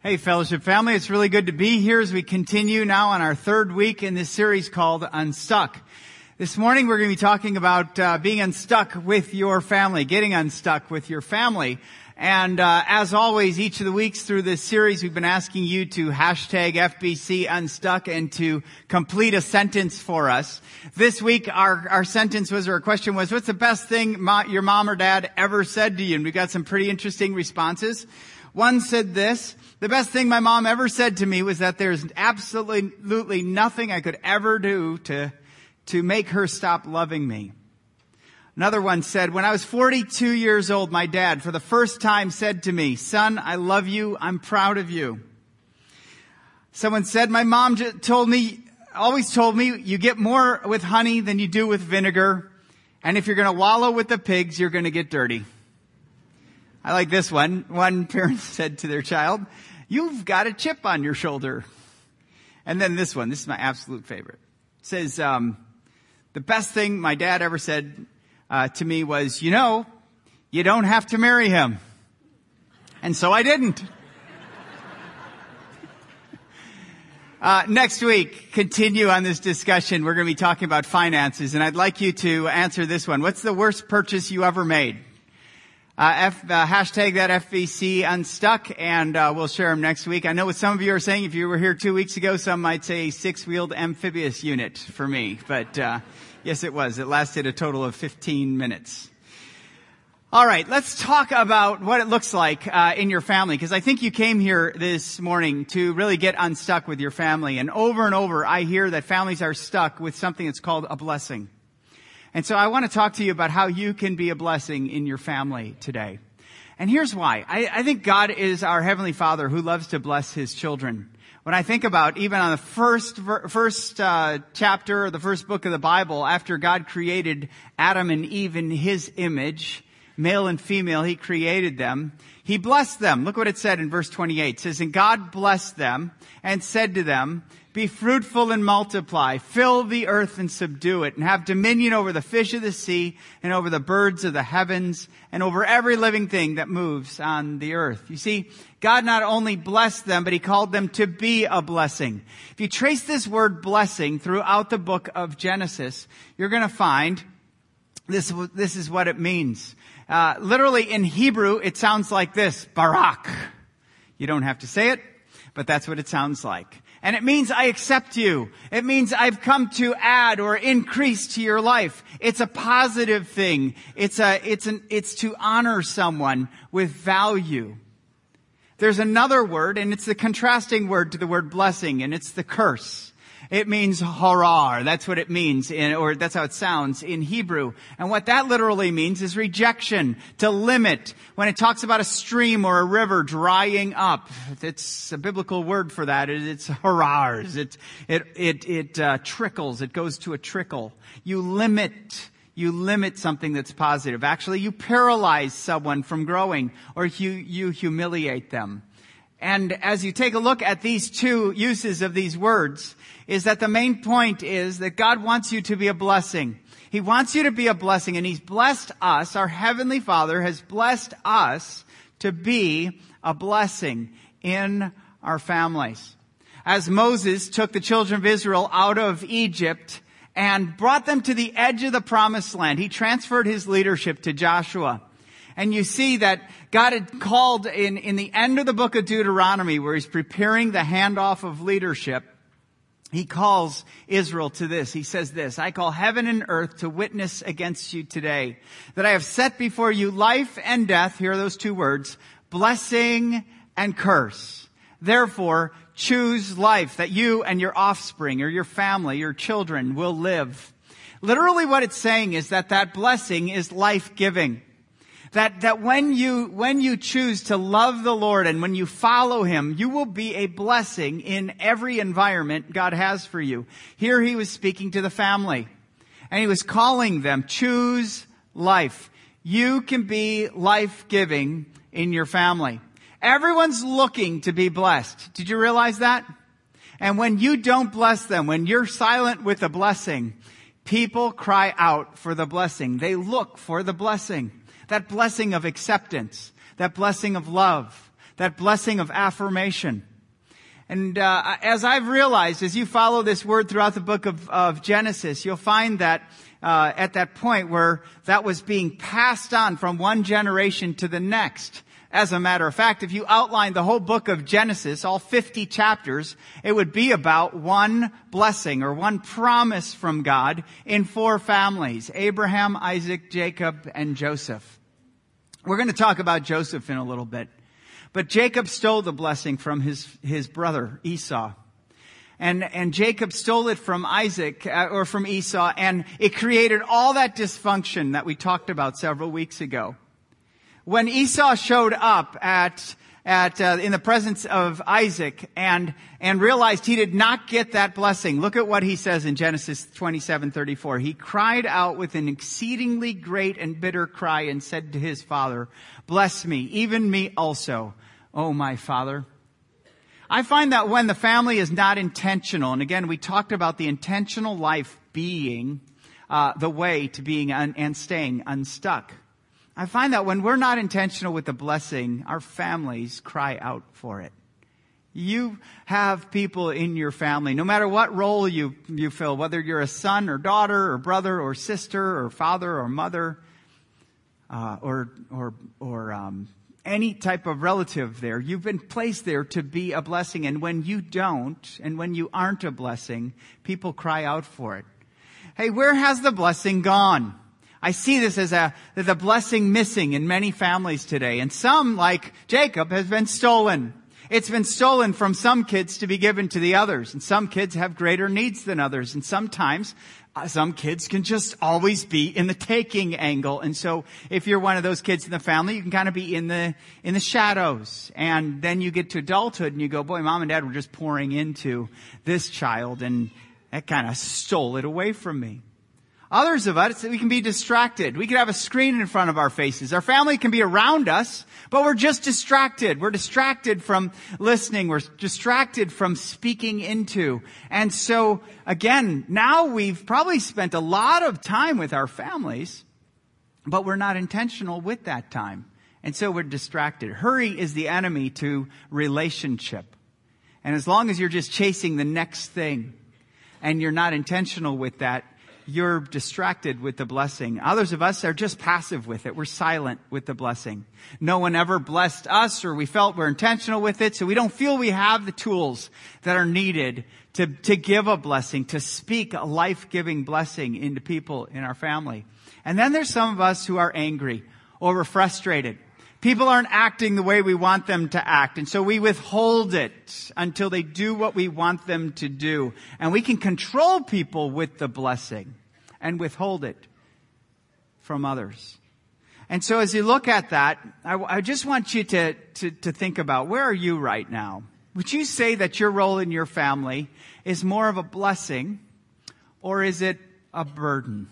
Hey, fellowship family, it's really good to be here as we continue now on our third week in this series called Unstuck. This morning we're going to be talking about uh, being unstuck with your family, getting unstuck with your family. And uh, as always, each of the weeks through this series, we've been asking you to hashtag FBC Unstuck and to complete a sentence for us. This week, our our sentence was, or our question was, "What's the best thing your mom or dad ever said to you?" And we got some pretty interesting responses. One said this, the best thing my mom ever said to me was that there's absolutely nothing I could ever do to, to make her stop loving me. Another one said, when I was 42 years old, my dad for the first time said to me, son, I love you. I'm proud of you. Someone said, my mom told me, always told me, you get more with honey than you do with vinegar. And if you're going to wallow with the pigs, you're going to get dirty. I like this one. One parent said to their child, you've got a chip on your shoulder. And then this one, this is my absolute favorite. It says, um, the best thing my dad ever said uh, to me was, you know, you don't have to marry him. And so I didn't. Uh, next week, continue on this discussion. We're going to be talking about finances, and I'd like you to answer this one. What's the worst purchase you ever made? Uh, F, uh, hashtag that FBC unstuck, and uh, we'll share them next week. I know what some of you are saying. If you were here two weeks ago, some might say six-wheeled amphibious unit for me, but uh, yes, it was. It lasted a total of 15 minutes. All right, let's talk about what it looks like uh, in your family, because I think you came here this morning to really get unstuck with your family. And over and over, I hear that families are stuck with something that's called a blessing. And so I want to talk to you about how you can be a blessing in your family today. And here's why. I, I think God is our Heavenly Father who loves to bless His children. When I think about even on the first first uh, chapter or the first book of the Bible, after God created Adam and Eve in His image, male and female, He created them. He blessed them. Look what it said in verse 28. It says, And God blessed them and said to them, be fruitful and multiply, fill the earth and subdue it, and have dominion over the fish of the sea, and over the birds of the heavens, and over every living thing that moves on the earth. You see, God not only blessed them, but He called them to be a blessing. If you trace this word blessing throughout the book of Genesis, you're going to find this, this is what it means. Uh, literally in Hebrew, it sounds like this, barak. You don't have to say it, but that's what it sounds like. And it means I accept you. It means I've come to add or increase to your life. It's a positive thing. It's a, it's an, it's to honor someone with value. There's another word, and it's the contrasting word to the word blessing, and it's the curse. It means harar. That's what it means, in, or that's how it sounds in Hebrew. And what that literally means is rejection, to limit. When it talks about a stream or a river drying up, it's a biblical word for that. It's harars. It, it, it, it uh, trickles. It goes to a trickle. You limit you limit something that's positive. Actually, you paralyze someone from growing or you, you humiliate them. And as you take a look at these two uses of these words, is that the main point is that God wants you to be a blessing. He wants you to be a blessing and He's blessed us. Our Heavenly Father has blessed us to be a blessing in our families. As Moses took the children of Israel out of Egypt and brought them to the edge of the promised land, he transferred his leadership to Joshua. And you see that God had called in, in the end of the book of Deuteronomy where he's preparing the handoff of leadership. He calls Israel to this. He says this, I call heaven and earth to witness against you today that I have set before you life and death. Here are those two words, blessing and curse. Therefore, choose life that you and your offspring or your family, your children will live. Literally what it's saying is that that blessing is life-giving. That, that when you, when you choose to love the Lord and when you follow Him, you will be a blessing in every environment God has for you. Here he was speaking to the family and he was calling them, choose life. You can be life-giving in your family. Everyone's looking to be blessed. Did you realize that? And when you don't bless them, when you're silent with the blessing, people cry out for the blessing. They look for the blessing that blessing of acceptance, that blessing of love, that blessing of affirmation. And uh, as I've realized, as you follow this word throughout the book of, of Genesis, you'll find that uh, at that point where that was being passed on from one generation to the next. As a matter of fact, if you outline the whole book of Genesis, all 50 chapters, it would be about one blessing or one promise from God in four families. Abraham, Isaac, Jacob, and Joseph. We're going to talk about Joseph in a little bit. But Jacob stole the blessing from his, his brother Esau. And, and Jacob stole it from Isaac, uh, or from Esau, and it created all that dysfunction that we talked about several weeks ago. When Esau showed up at, at, uh, in the presence of Isaac and, and realized he did not get that blessing, look at what he says in Genesis 27, 34. He cried out with an exceedingly great and bitter cry and said to his father, bless me, even me also, O my father. I find that when the family is not intentional, and again, we talked about the intentional life being uh, the way to being un- and staying unstuck. I find that when we're not intentional with the blessing, our families cry out for it. You have people in your family, no matter what role you, you fill, whether you're a son or daughter or brother or sister or father or mother, uh, or, or, or um, any type of relative there. You've been placed there to be a blessing. And when you don't, and when you aren't a blessing, people cry out for it. Hey, where has the blessing gone? I see this as a, as a blessing missing in many families today. And some, like Jacob, has been stolen. It's been stolen from some kids to be given to the others. And some kids have greater needs than others. And sometimes uh, some kids can just always be in the taking angle. And so if you're one of those kids in the family, you can kind of be in the, in the shadows. And then you get to adulthood and you go, boy, mom and dad were just pouring into this child and that kind of stole it away from me. Others of us, we can be distracted. We can have a screen in front of our faces. Our family can be around us, but we're just distracted. We're distracted from listening. We're distracted from speaking into. And so, again, now we've probably spent a lot of time with our families, but we're not intentional with that time. And so we're distracted. Hurry is the enemy to relationship. And as long as you're just chasing the next thing and you're not intentional with that, you're distracted with the blessing. Others of us are just passive with it. We're silent with the blessing. No one ever blessed us or we felt we're intentional with it, so we don't feel we have the tools that are needed to, to give a blessing, to speak a life-giving blessing into people in our family. And then there's some of us who are angry or we're frustrated. People aren't acting the way we want them to act, and so we withhold it until they do what we want them to do. And we can control people with the blessing and withhold it from others. And so as you look at that, I, I just want you to, to, to think about where are you right now? Would you say that your role in your family is more of a blessing or is it a burden?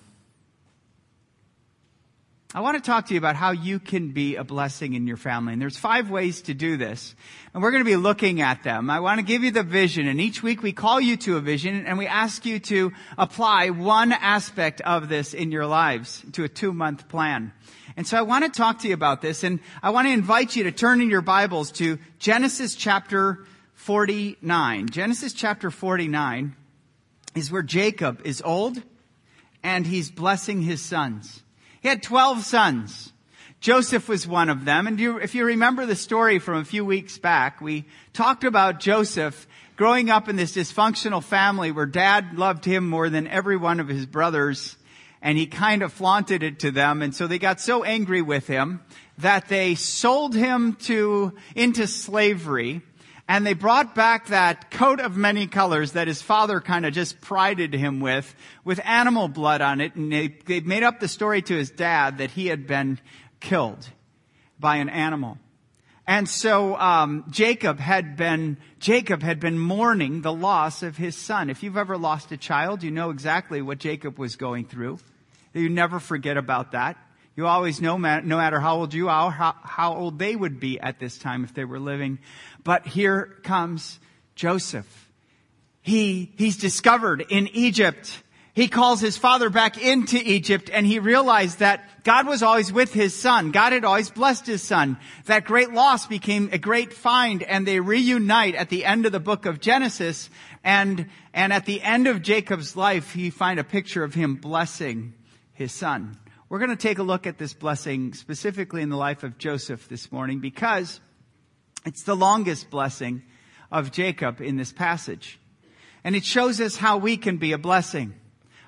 I want to talk to you about how you can be a blessing in your family. And there's five ways to do this. And we're going to be looking at them. I want to give you the vision. And each week we call you to a vision and we ask you to apply one aspect of this in your lives to a two month plan. And so I want to talk to you about this. And I want to invite you to turn in your Bibles to Genesis chapter 49. Genesis chapter 49 is where Jacob is old and he's blessing his sons. He had 12 sons. Joseph was one of them. And if you remember the story from a few weeks back, we talked about Joseph growing up in this dysfunctional family where dad loved him more than every one of his brothers. And he kind of flaunted it to them. And so they got so angry with him that they sold him to, into slavery and they brought back that coat of many colors that his father kind of just prided him with, with animal blood on it. And they, they made up the story to his dad that he had been killed by an animal. And so um, Jacob had been Jacob had been mourning the loss of his son. If you've ever lost a child, you know exactly what Jacob was going through. You never forget about that. You always know, no matter how old you are, how, old they would be at this time if they were living. But here comes Joseph. He, he's discovered in Egypt he calls his father back into Egypt and he realized that God was always with his son. God had always blessed his son. That great loss became a great find and they reunite at the end of the book of Genesis and, and at the end of Jacob's life, he find a picture of him blessing his son. We're going to take a look at this blessing specifically in the life of Joseph this morning because it's the longest blessing of Jacob in this passage. And it shows us how we can be a blessing.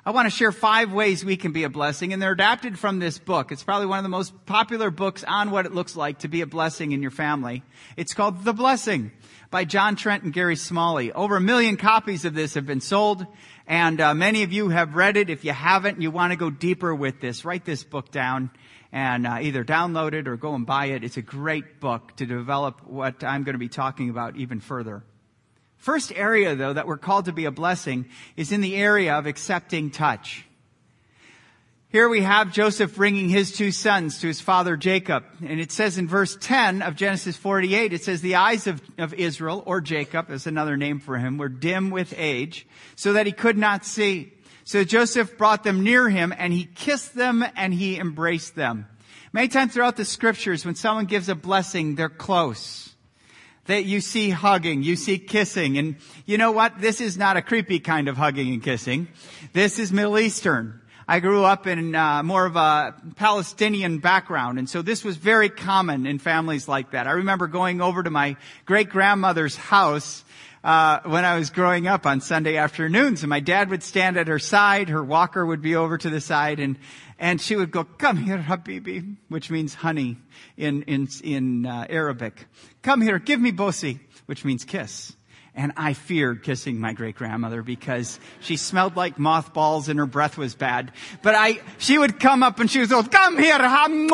I want to share five ways we can be a blessing, and they're adapted from this book. It's probably one of the most popular books on what it looks like to be a blessing in your family. It's called The Blessing by John Trent and Gary Smalley. Over a million copies of this have been sold, and uh, many of you have read it. If you haven't, you want to go deeper with this, write this book down and uh, either download it or go and buy it. It's a great book to develop what I'm going to be talking about even further. First area, though, that we're called to be a blessing is in the area of accepting touch. Here we have Joseph bringing his two sons to his father Jacob. And it says in verse 10 of Genesis 48, it says, the eyes of, of Israel, or Jacob, is another name for him, were dim with age, so that he could not see. So Joseph brought them near him, and he kissed them, and he embraced them. Many times throughout the scriptures, when someone gives a blessing, they're close that you see hugging, you see kissing. And you know what? This is not a creepy kind of hugging and kissing. This is Middle Eastern. I grew up in uh, more of a Palestinian background, and so this was very common in families like that. I remember going over to my great grandmother's house uh, when I was growing up on Sunday afternoons, and my dad would stand at her side, her walker would be over to the side, and and she would go, "Come here, Habibi," which means honey in in in uh, Arabic. Come here, give me bosi, which means kiss. And I feared kissing my great grandmother because she smelled like mothballs and her breath was bad. But I, she would come up and she would go, come here, and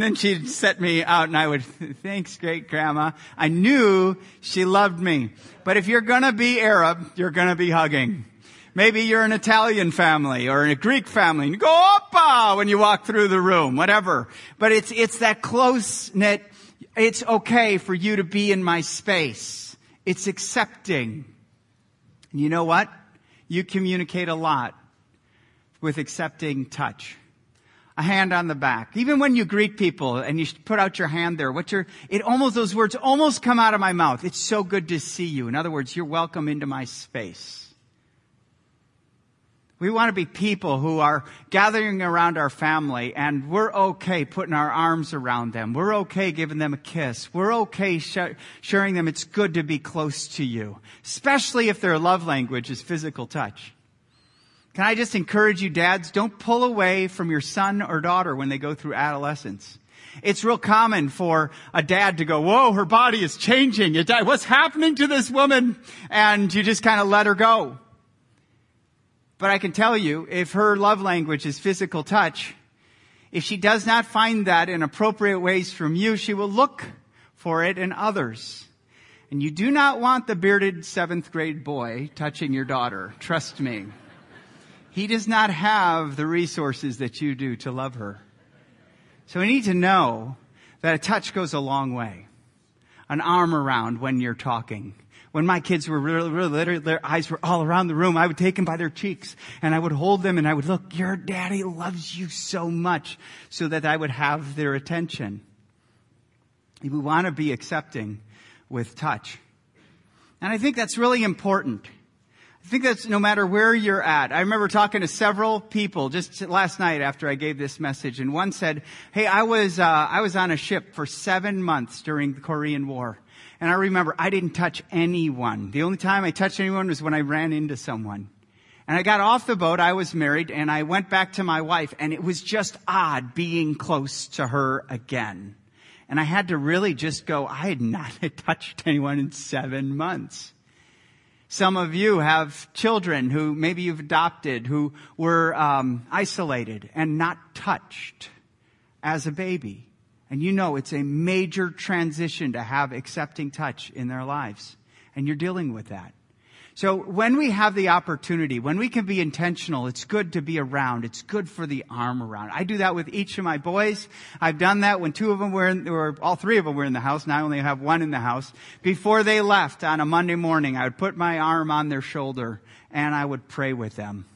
then she'd set me out and I would, thanks great grandma. I knew she loved me. But if you're gonna be Arab, you're gonna be hugging. Maybe you're an Italian family or a Greek family and you go, oppa, when you walk through the room, whatever. But it's, it's that close knit, it's okay for you to be in my space. It's accepting. And you know what? You communicate a lot with accepting touch. A hand on the back. Even when you greet people and you put out your hand there, what you're, it almost, those words almost come out of my mouth. It's so good to see you. In other words, you're welcome into my space. We want to be people who are gathering around our family and we're okay putting our arms around them. We're okay giving them a kiss. We're okay sh- sharing them it's good to be close to you, especially if their love language is physical touch. Can I just encourage you dads, don't pull away from your son or daughter when they go through adolescence. It's real common for a dad to go, whoa, her body is changing. What's happening to this woman? And you just kind of let her go. But I can tell you, if her love language is physical touch, if she does not find that in appropriate ways from you, she will look for it in others. And you do not want the bearded seventh grade boy touching your daughter. Trust me. He does not have the resources that you do to love her. So we need to know that a touch goes a long way. An arm around when you're talking when my kids were really, really little, their eyes were all around the room. I would take them by their cheeks and I would hold them and I would look, your daddy loves you so much so that I would have their attention. We want to be accepting with touch. And I think that's really important. I think that's no matter where you're at. I remember talking to several people just last night after I gave this message and one said, hey, I was, uh, I was on a ship for seven months during the Korean War. And I remember I didn't touch anyone. The only time I touched anyone was when I ran into someone. And I got off the boat, I was married, and I went back to my wife, and it was just odd being close to her again. And I had to really just go, I had not touched anyone in seven months. Some of you have children who maybe you've adopted who were um, isolated and not touched as a baby. And you know it's a major transition to have accepting touch in their lives. And you're dealing with that. So when we have the opportunity, when we can be intentional, it's good to be around. It's good for the arm around. I do that with each of my boys. I've done that when two of them were in, or all three of them were in the house. Now I only have one in the house. Before they left on a Monday morning, I would put my arm on their shoulder and I would pray with them.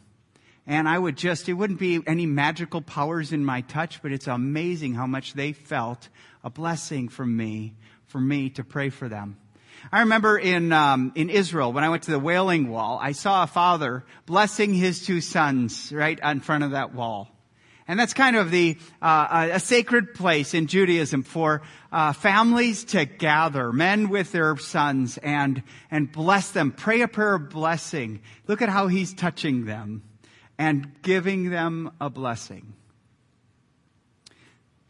And I would just, it wouldn't be any magical powers in my touch, but it's amazing how much they felt a blessing from me, for me to pray for them. I remember in um, in Israel when I went to the Wailing Wall, I saw a father blessing his two sons right in front of that wall, and that's kind of the uh, a sacred place in Judaism for uh, families to gather, men with their sons, and and bless them, pray a prayer of blessing. Look at how he's touching them and giving them a blessing.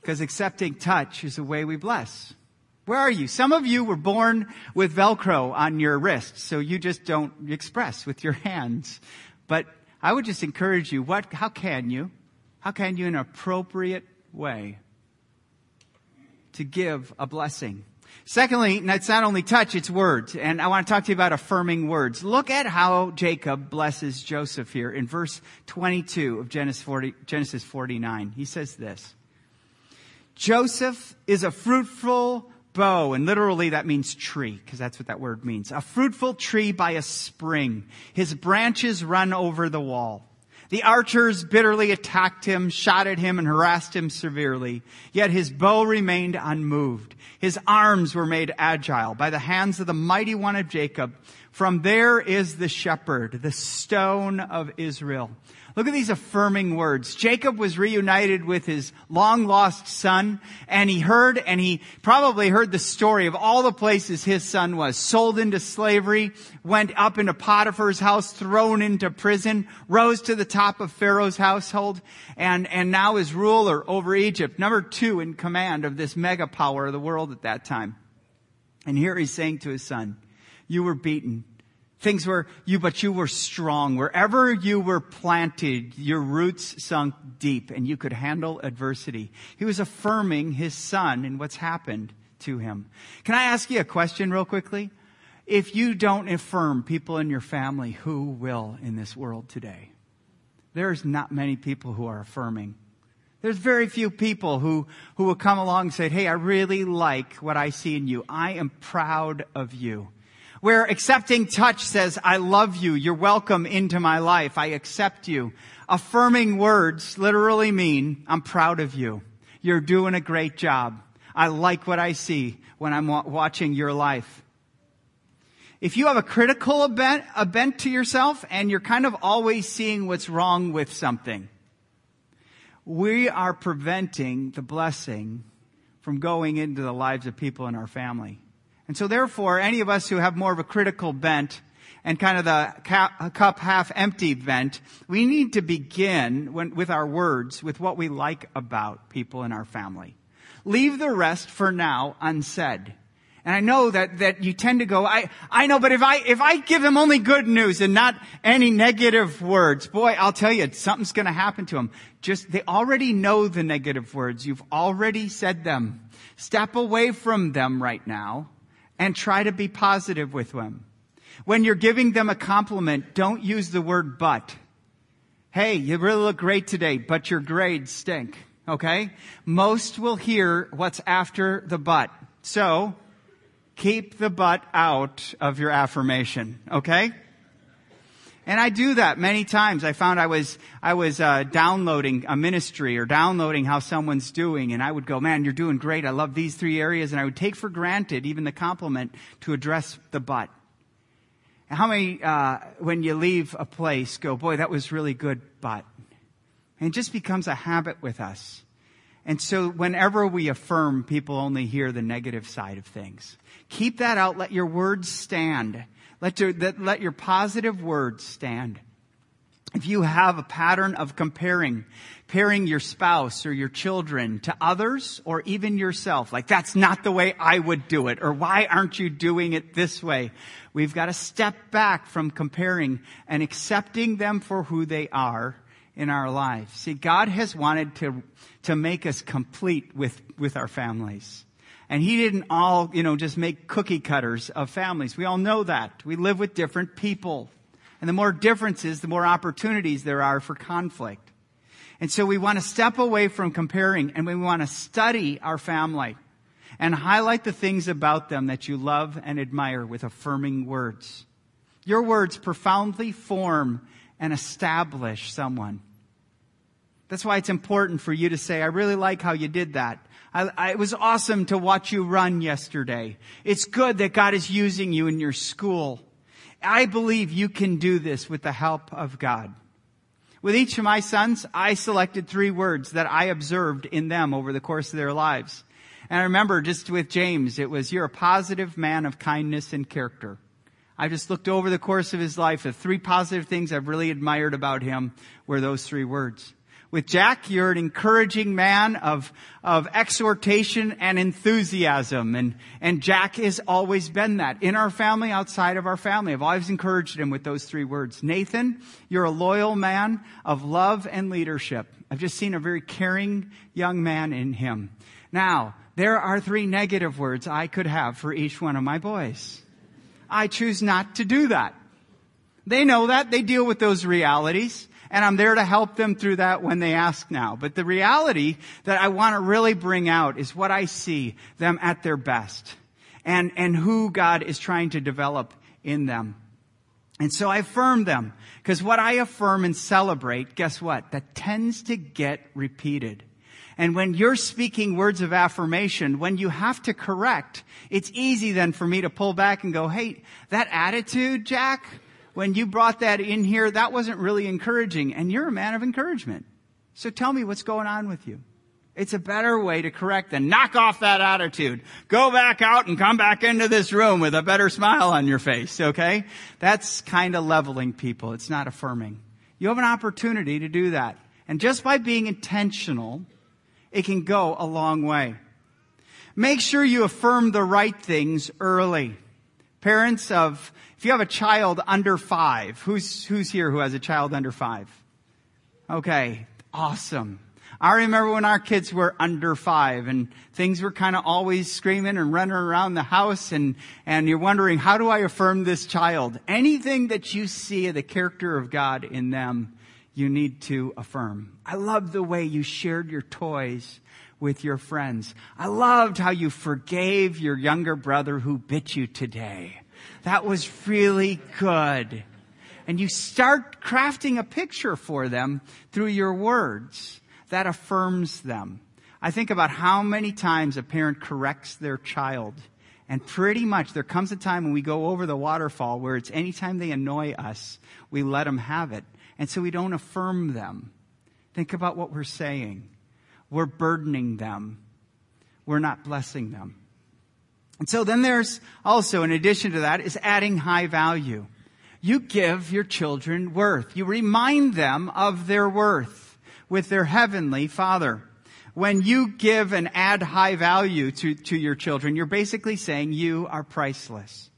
Because accepting touch is the way we bless. Where are you? Some of you were born with Velcro on your wrists, so you just don't express with your hands. But I would just encourage you, what, how can you? How can you in an appropriate way to give a blessing? Secondly, it's not only touch, it's words. And I want to talk to you about affirming words. Look at how Jacob blesses Joseph here in verse 22 of Genesis, 40, Genesis 49. He says this. Joseph is a fruitful bough, and literally that means tree, because that's what that word means. A fruitful tree by a spring. His branches run over the wall. The archers bitterly attacked him, shot at him, and harassed him severely. Yet his bow remained unmoved. His arms were made agile by the hands of the mighty one of Jacob. From there is the shepherd, the stone of Israel. Look at these affirming words. Jacob was reunited with his long lost son and he heard and he probably heard the story of all the places his son was. Sold into slavery, went up into Potiphar's house, thrown into prison, rose to the top of Pharaoh's household and, and now is ruler over Egypt. Number two in command of this mega power of the world at that time. And here he's saying to his son, you were beaten Things were you, but you were strong. Wherever you were planted, your roots sunk deep and you could handle adversity. He was affirming his son and what's happened to him. Can I ask you a question real quickly? If you don't affirm people in your family, who will in this world today? There's not many people who are affirming. There's very few people who, who will come along and say, Hey, I really like what I see in you. I am proud of you where accepting touch says, I love you, you're welcome into my life, I accept you. Affirming words literally mean, I'm proud of you. You're doing a great job. I like what I see when I'm watching your life. If you have a critical bent, a bent to yourself and you're kind of always seeing what's wrong with something, we are preventing the blessing from going into the lives of people in our family. And so therefore, any of us who have more of a critical bent and kind of the cup half empty bent, we need to begin when, with our words with what we like about people in our family. Leave the rest for now unsaid. And I know that, that you tend to go, I, I know, but if I, if I give them only good news and not any negative words, boy, I'll tell you, something's gonna happen to them. Just, they already know the negative words. You've already said them. Step away from them right now and try to be positive with them. When you're giving them a compliment, don't use the word but. Hey, you really look great today, but your grades stink. Okay? Most will hear what's after the but. So, keep the but out of your affirmation. Okay? And I do that many times. I found I was, I was, uh, downloading a ministry or downloading how someone's doing and I would go, man, you're doing great. I love these three areas. And I would take for granted even the compliment to address the but. How many, uh, when you leave a place go, boy, that was really good, but. And it just becomes a habit with us. And so whenever we affirm, people only hear the negative side of things. Keep that out. Let your words stand. Let your, let your positive words stand. If you have a pattern of comparing, pairing your spouse or your children to others or even yourself, like that's not the way I would do it, or why aren't you doing it this way? We've got to step back from comparing and accepting them for who they are in our lives. See, God has wanted to, to make us complete with, with our families. And he didn't all, you know, just make cookie cutters of families. We all know that. We live with different people. And the more differences, the more opportunities there are for conflict. And so we want to step away from comparing and we want to study our family and highlight the things about them that you love and admire with affirming words. Your words profoundly form and establish someone. That's why it's important for you to say, I really like how you did that. I, I, it was awesome to watch you run yesterday. It's good that God is using you in your school. I believe you can do this with the help of God. With each of my sons, I selected three words that I observed in them over the course of their lives. And I remember just with James, it was, you're a positive man of kindness and character. I just looked over the course of his life. The three positive things I've really admired about him were those three words. With Jack, you're an encouraging man of, of exhortation and enthusiasm. And, and Jack has always been that. In our family, outside of our family. I've always encouraged him with those three words. Nathan, you're a loyal man of love and leadership. I've just seen a very caring young man in him. Now, there are three negative words I could have for each one of my boys. I choose not to do that. They know that. They deal with those realities. And I'm there to help them through that when they ask now. But the reality that I want to really bring out is what I see them at their best and, and who God is trying to develop in them. And so I affirm them because what I affirm and celebrate, guess what? That tends to get repeated. And when you're speaking words of affirmation, when you have to correct, it's easy then for me to pull back and go, hey, that attitude, Jack, when you brought that in here, that wasn't really encouraging. And you're a man of encouragement. So tell me what's going on with you. It's a better way to correct than knock off that attitude. Go back out and come back into this room with a better smile on your face, okay? That's kind of leveling people. It's not affirming. You have an opportunity to do that. And just by being intentional, it can go a long way. Make sure you affirm the right things early. Parents of if you have a child under five, who's, who's here who has a child under five? Okay. Awesome. I remember when our kids were under five and things were kind of always screaming and running around the house and, and you're wondering, how do I affirm this child? Anything that you see of the character of God in them, you need to affirm. I love the way you shared your toys with your friends. I loved how you forgave your younger brother who bit you today. That was really good. And you start crafting a picture for them through your words that affirms them. I think about how many times a parent corrects their child. And pretty much there comes a time when we go over the waterfall where it's anytime they annoy us, we let them have it. And so we don't affirm them. Think about what we're saying. We're burdening them. We're not blessing them. And so then there's also, in addition to that, is adding high value. You give your children worth. You remind them of their worth with their heavenly father. When you give and add high value to, to your children, you're basically saying you are priceless.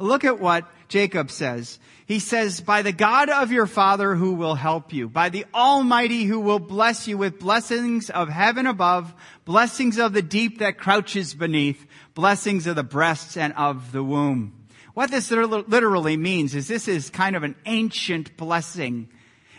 Look at what Jacob says. He says, by the God of your father who will help you, by the Almighty who will bless you with blessings of heaven above, blessings of the deep that crouches beneath, blessings of the breasts and of the womb. What this literally means is this is kind of an ancient blessing.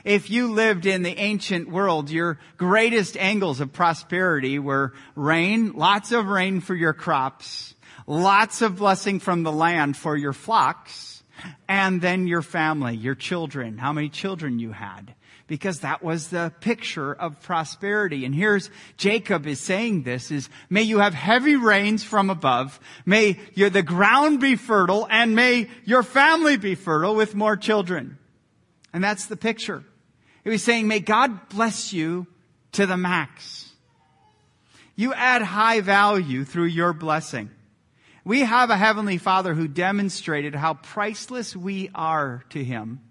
If you lived in the ancient world, your greatest angles of prosperity were rain, lots of rain for your crops, lots of blessing from the land for your flocks, and then your family, your children, how many children you had because that was the picture of prosperity. And here's Jacob is saying this is, may you have heavy rains from above. May your, the ground be fertile and may your family be fertile with more children. And that's the picture. He was saying, may God bless you to the max. You add high value through your blessing. We have a heavenly father who demonstrated how priceless we are to him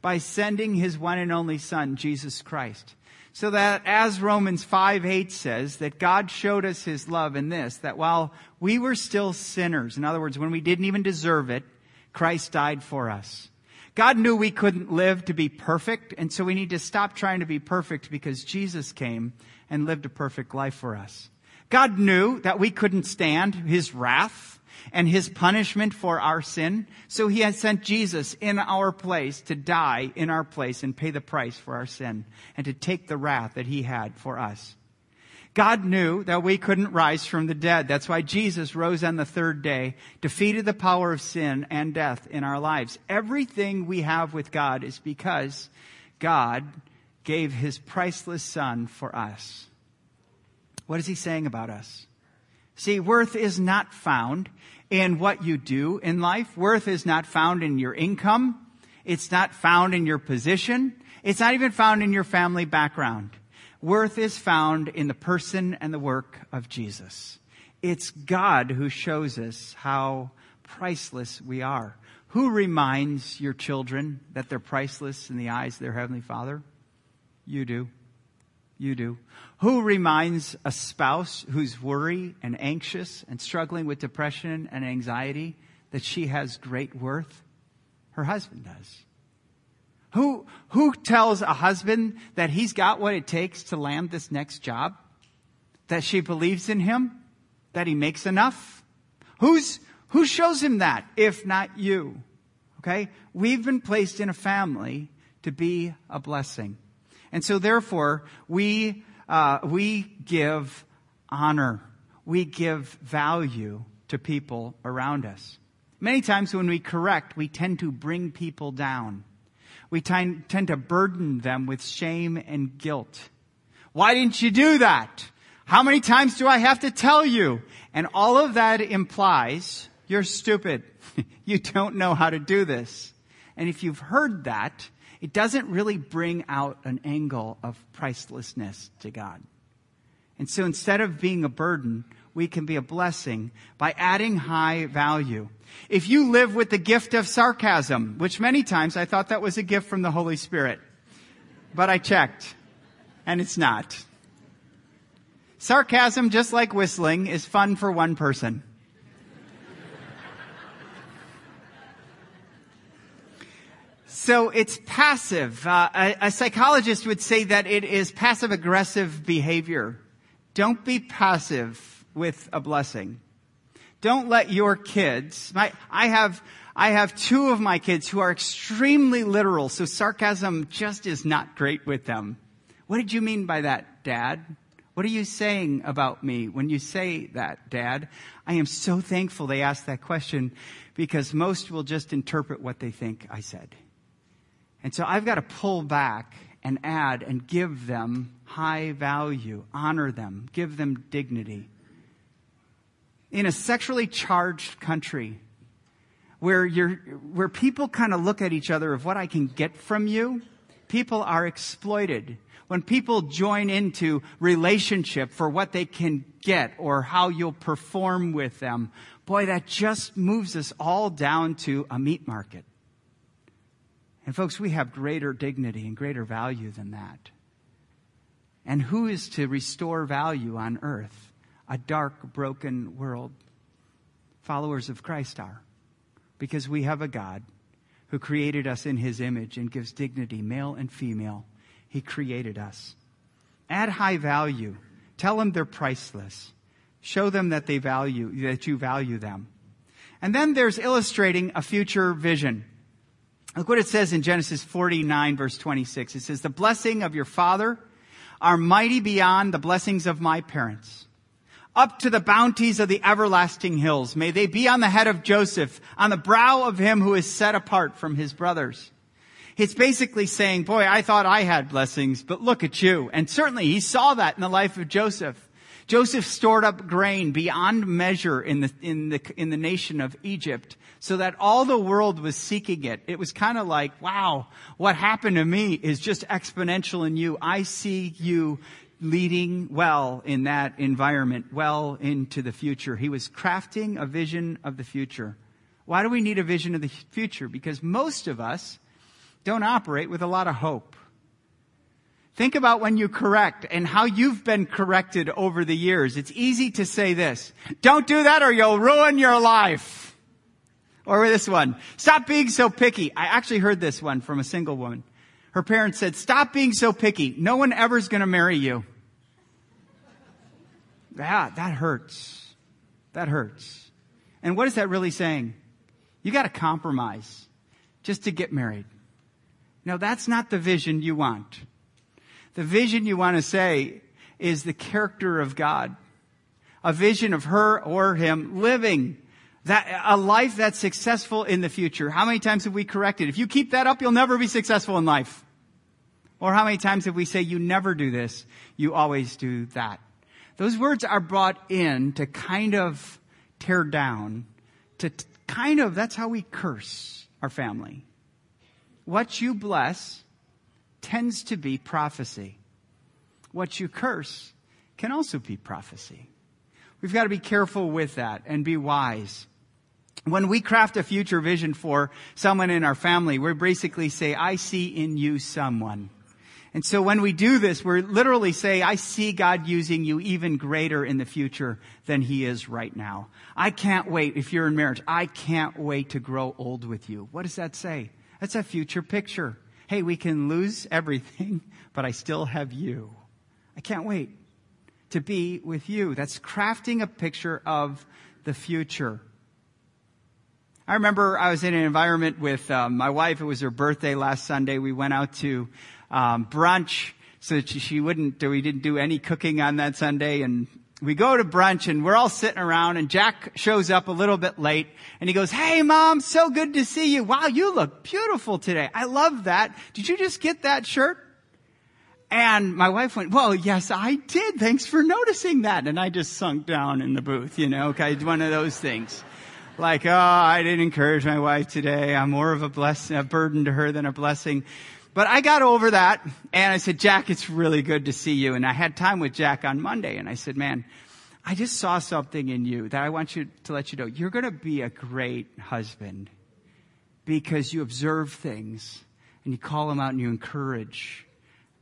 by sending his one and only son, Jesus Christ. So that as Romans 5 8 says, that God showed us his love in this, that while we were still sinners, in other words, when we didn't even deserve it, Christ died for us. God knew we couldn't live to be perfect, and so we need to stop trying to be perfect because Jesus came and lived a perfect life for us. God knew that we couldn't stand his wrath and his punishment for our sin. So he had sent Jesus in our place to die in our place and pay the price for our sin and to take the wrath that he had for us. God knew that we couldn't rise from the dead. That's why Jesus rose on the third day, defeated the power of sin and death in our lives. Everything we have with God is because God gave his priceless son for us. What is he saying about us? See, worth is not found in what you do in life. Worth is not found in your income. It's not found in your position. It's not even found in your family background. Worth is found in the person and the work of Jesus. It's God who shows us how priceless we are. Who reminds your children that they're priceless in the eyes of their Heavenly Father? You do. You do. Who reminds a spouse who's worried and anxious and struggling with depression and anxiety that she has great worth? Her husband does. Who, who tells a husband that he's got what it takes to land this next job? That she believes in him? That he makes enough? Who's, who shows him that if not you? Okay? We've been placed in a family to be a blessing. And so therefore, we, uh, we give honor. We give value to people around us. Many times when we correct, we tend to bring people down we tend, tend to burden them with shame and guilt. Why didn't you do that? How many times do I have to tell you? And all of that implies you're stupid. you don't know how to do this. And if you've heard that, it doesn't really bring out an angle of pricelessness to God. And so instead of being a burden, we can be a blessing by adding high value. If you live with the gift of sarcasm, which many times I thought that was a gift from the Holy Spirit, but I checked and it's not. Sarcasm, just like whistling, is fun for one person. So it's passive. Uh, a, a, psychologist would say that it is passive aggressive behavior. Don't be passive with a blessing. Don't let your kids, my, I have, I have two of my kids who are extremely literal, so sarcasm just is not great with them. What did you mean by that, Dad? What are you saying about me when you say that, Dad? I am so thankful they asked that question because most will just interpret what they think I said. And so I've got to pull back and add and give them high value, honor them, give them dignity in a sexually charged country where you're, where people kind of look at each other of what I can get from you, people are exploited. When people join into relationship for what they can get or how you'll perform with them, boy, that just moves us all down to a meat market. And folks, we have greater dignity and greater value than that. And who is to restore value on earth? a dark, broken world. Followers of Christ are. Because we have a God who created us in his image and gives dignity, male and female. He created us. Add high value. Tell them they're priceless. Show them that they value, that you value them. And then there's illustrating a future vision. Look what it says in Genesis 49 verse 26. It says, the blessing of your father are mighty beyond the blessings of my parents up to the bounties of the everlasting hills. May they be on the head of Joseph, on the brow of him who is set apart from his brothers. It's basically saying, boy, I thought I had blessings, but look at you. And certainly he saw that in the life of Joseph. Joseph stored up grain beyond measure in the, in the, in the nation of Egypt so that all the world was seeking it. It was kind of like, wow, what happened to me is just exponential in you. I see you leading well in that environment, well into the future. He was crafting a vision of the future. Why do we need a vision of the future? Because most of us don't operate with a lot of hope. Think about when you correct and how you've been corrected over the years. It's easy to say this. Don't do that or you'll ruin your life. Or this one. Stop being so picky. I actually heard this one from a single woman. Her parents said, stop being so picky. No one ever's going to marry you. Yeah, that hurts. That hurts. And what is that really saying? You got to compromise just to get married. No, that's not the vision you want. The vision you want to say is the character of God. A vision of her or him living that, a life that's successful in the future. How many times have we corrected? If you keep that up, you'll never be successful in life. Or how many times have we say you never do this, you always do that? Those words are brought in to kind of tear down, to t- kind of, that's how we curse our family. What you bless tends to be prophecy. What you curse can also be prophecy. We've got to be careful with that and be wise. When we craft a future vision for someone in our family, we basically say, I see in you someone. And so when we do this, we're literally say, I see God using you even greater in the future than he is right now. I can't wait, if you're in marriage, I can't wait to grow old with you. What does that say? That's a future picture. Hey, we can lose everything, but I still have you. I can't wait to be with you. That's crafting a picture of the future. I remember I was in an environment with um, my wife. It was her birthday last Sunday. We went out to um, brunch so that she wouldn't, we didn't do any cooking on that Sunday. And we go to brunch and we're all sitting around and Jack shows up a little bit late and he goes, Hey mom, so good to see you. Wow, you look beautiful today. I love that. Did you just get that shirt? And my wife went, well, yes, I did. Thanks for noticing that. And I just sunk down in the booth, you know, okay, one of those things. Like, oh, I didn't encourage my wife today. I'm more of a blessing, a burden to her than a blessing. But I got over that and I said, Jack, it's really good to see you. And I had time with Jack on Monday and I said, man, I just saw something in you that I want you to let you know. You're going to be a great husband because you observe things and you call them out and you encourage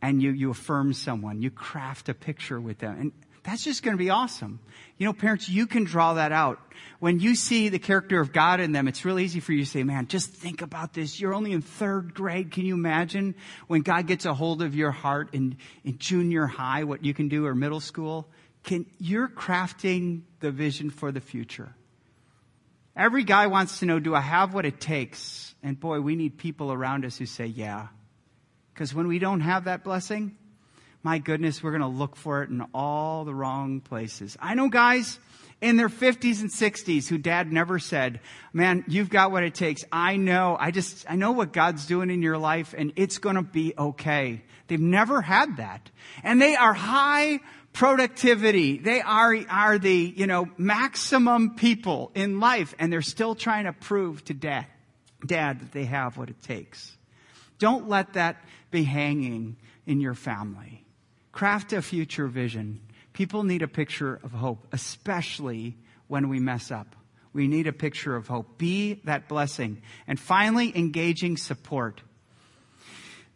and you, you affirm someone. You craft a picture with them. And that's just going to be awesome. You know, parents, you can draw that out. When you see the character of God in them, it's real easy for you to say, man, just think about this. You're only in third grade. Can you imagine when God gets a hold of your heart in, in junior high, what you can do or middle school? Can, you're crafting the vision for the future. Every guy wants to know, do I have what it takes? And boy, we need people around us who say, yeah. Because when we don't have that blessing, my goodness, we're going to look for it in all the wrong places. I know guys in their 50s and 60s who dad never said, man, you've got what it takes. I know, I just, I know what God's doing in your life and it's going to be okay. They've never had that. And they are high productivity. They are, are the, you know, maximum people in life and they're still trying to prove to dad, dad that they have what it takes. Don't let that be hanging in your family. Craft a future vision. People need a picture of hope, especially when we mess up. We need a picture of hope. Be that blessing. And finally, engaging support.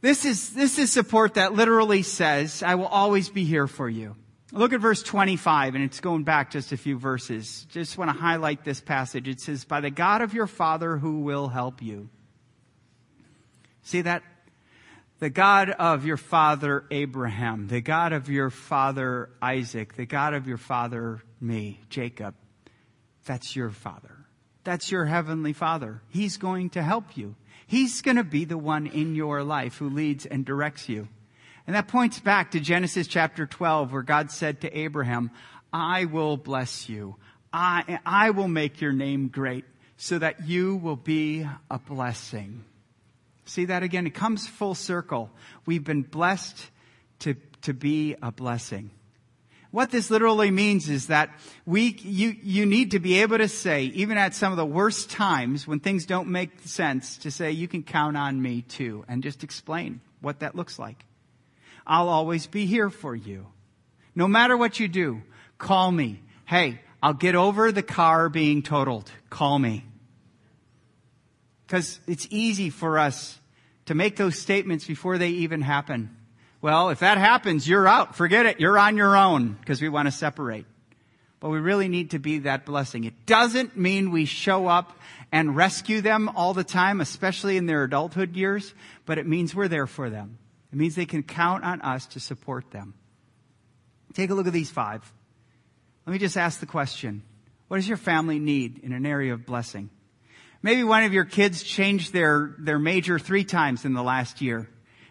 This is, this is support that literally says, I will always be here for you. Look at verse 25, and it's going back just a few verses. Just want to highlight this passage. It says, By the God of your Father who will help you. See that? The God of your father Abraham, the God of your father Isaac, the God of your father me, Jacob, that's your father. That's your heavenly father. He's going to help you. He's going to be the one in your life who leads and directs you. And that points back to Genesis chapter 12 where God said to Abraham, I will bless you. I, I will make your name great so that you will be a blessing. See that again? It comes full circle. We've been blessed to, to be a blessing. What this literally means is that we, you, you need to be able to say, even at some of the worst times when things don't make sense, to say, you can count on me too, and just explain what that looks like. I'll always be here for you. No matter what you do, call me. Hey, I'll get over the car being totaled. Call me. Because it's easy for us to make those statements before they even happen. Well, if that happens, you're out. Forget it. You're on your own because we want to separate. But we really need to be that blessing. It doesn't mean we show up and rescue them all the time, especially in their adulthood years, but it means we're there for them. It means they can count on us to support them. Take a look at these five. Let me just ask the question. What does your family need in an area of blessing? Maybe one of your kids changed their, their major three times in the last year,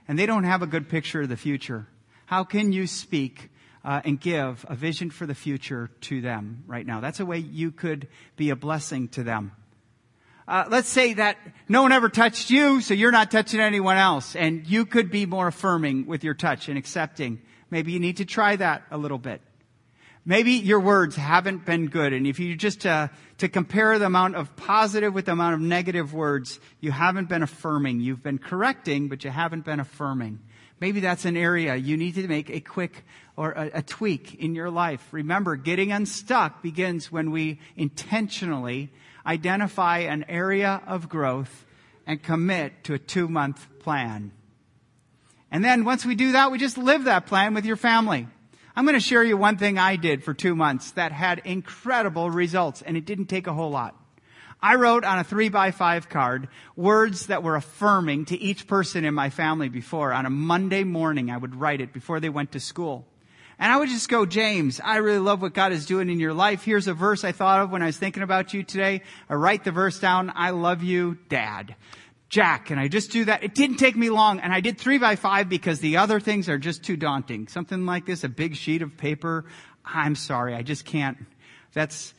and they don't have a good picture of the future. How can you speak uh, and give a vision for the future to them right now? That's a way you could be a blessing to them. Uh, let's say that no one ever touched you, so you're not touching anyone else, and you could be more affirming with your touch and accepting. Maybe you need to try that a little bit. Maybe your words haven't been good, and if you just uh, to compare the amount of positive with the amount of negative words, you haven't been affirming. You've been correcting, but you haven't been affirming. Maybe that's an area you need to make a quick or a, a tweak in your life. Remember, getting unstuck begins when we intentionally identify an area of growth and commit to a two month plan. And then once we do that, we just live that plan with your family. I'm going to share you one thing I did for two months that had incredible results, and it didn't take a whole lot. I wrote on a three by five card words that were affirming to each person in my family before. On a Monday morning, I would write it before they went to school. And I would just go, James, I really love what God is doing in your life. Here's a verse I thought of when I was thinking about you today. I write the verse down. I love you, Dad. Jack, and I just do that. It didn't take me long, and I did three by five because the other things are just too daunting. Something like this, a big sheet of paper. I'm sorry, I just can't. That's,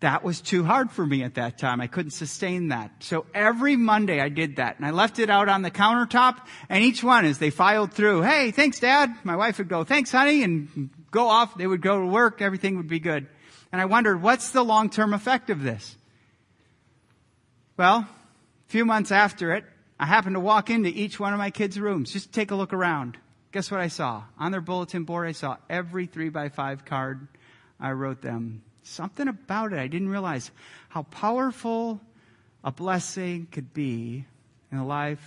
that was too hard for me at that time. I couldn't sustain that. So every Monday I did that and I left it out on the countertop and each one as they filed through, hey, thanks dad. My wife would go, thanks honey and go off. They would go to work. Everything would be good. And I wondered, what's the long-term effect of this? Well, a few months after it, I happened to walk into each one of my kids' rooms just take a look around. Guess what I saw? On their bulletin board, I saw every three by five card. I wrote them. Something about it, I didn't realize how powerful a blessing could be in the life,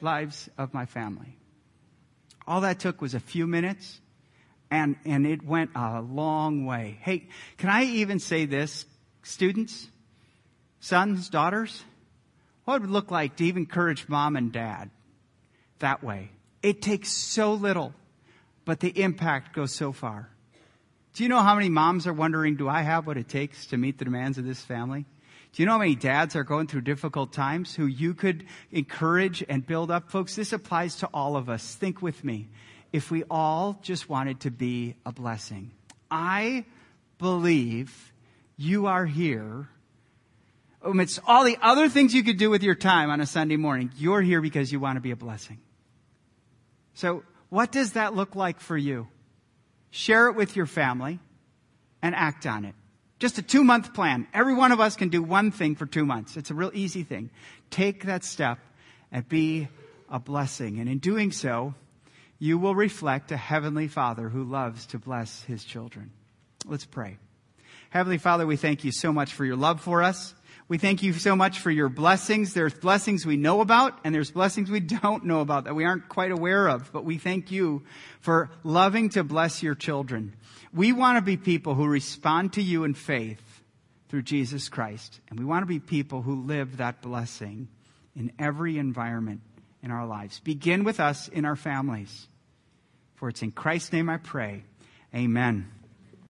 lives of my family. All that took was a few minutes, and, and it went a long way. Hey, can I even say this? Students, sons, daughters, what would it look like to even encourage mom and dad that way? It takes so little, but the impact goes so far. Do you know how many moms are wondering, do I have what it takes to meet the demands of this family? Do you know how many dads are going through difficult times who you could encourage and build up? Folks, this applies to all of us. Think with me. If we all just wanted to be a blessing, I believe you are here amidst all the other things you could do with your time on a Sunday morning, you're here because you want to be a blessing. So, what does that look like for you? Share it with your family and act on it. Just a two month plan. Every one of us can do one thing for two months. It's a real easy thing. Take that step and be a blessing. And in doing so, you will reflect a heavenly father who loves to bless his children. Let's pray. Heavenly Father, we thank you so much for your love for us. We thank you so much for your blessings. There's blessings we know about and there's blessings we don't know about that we aren't quite aware of. But we thank you for loving to bless your children. We want to be people who respond to you in faith through Jesus Christ. And we want to be people who live that blessing in every environment in our lives. Begin with us in our families. For it's in Christ's name I pray. Amen.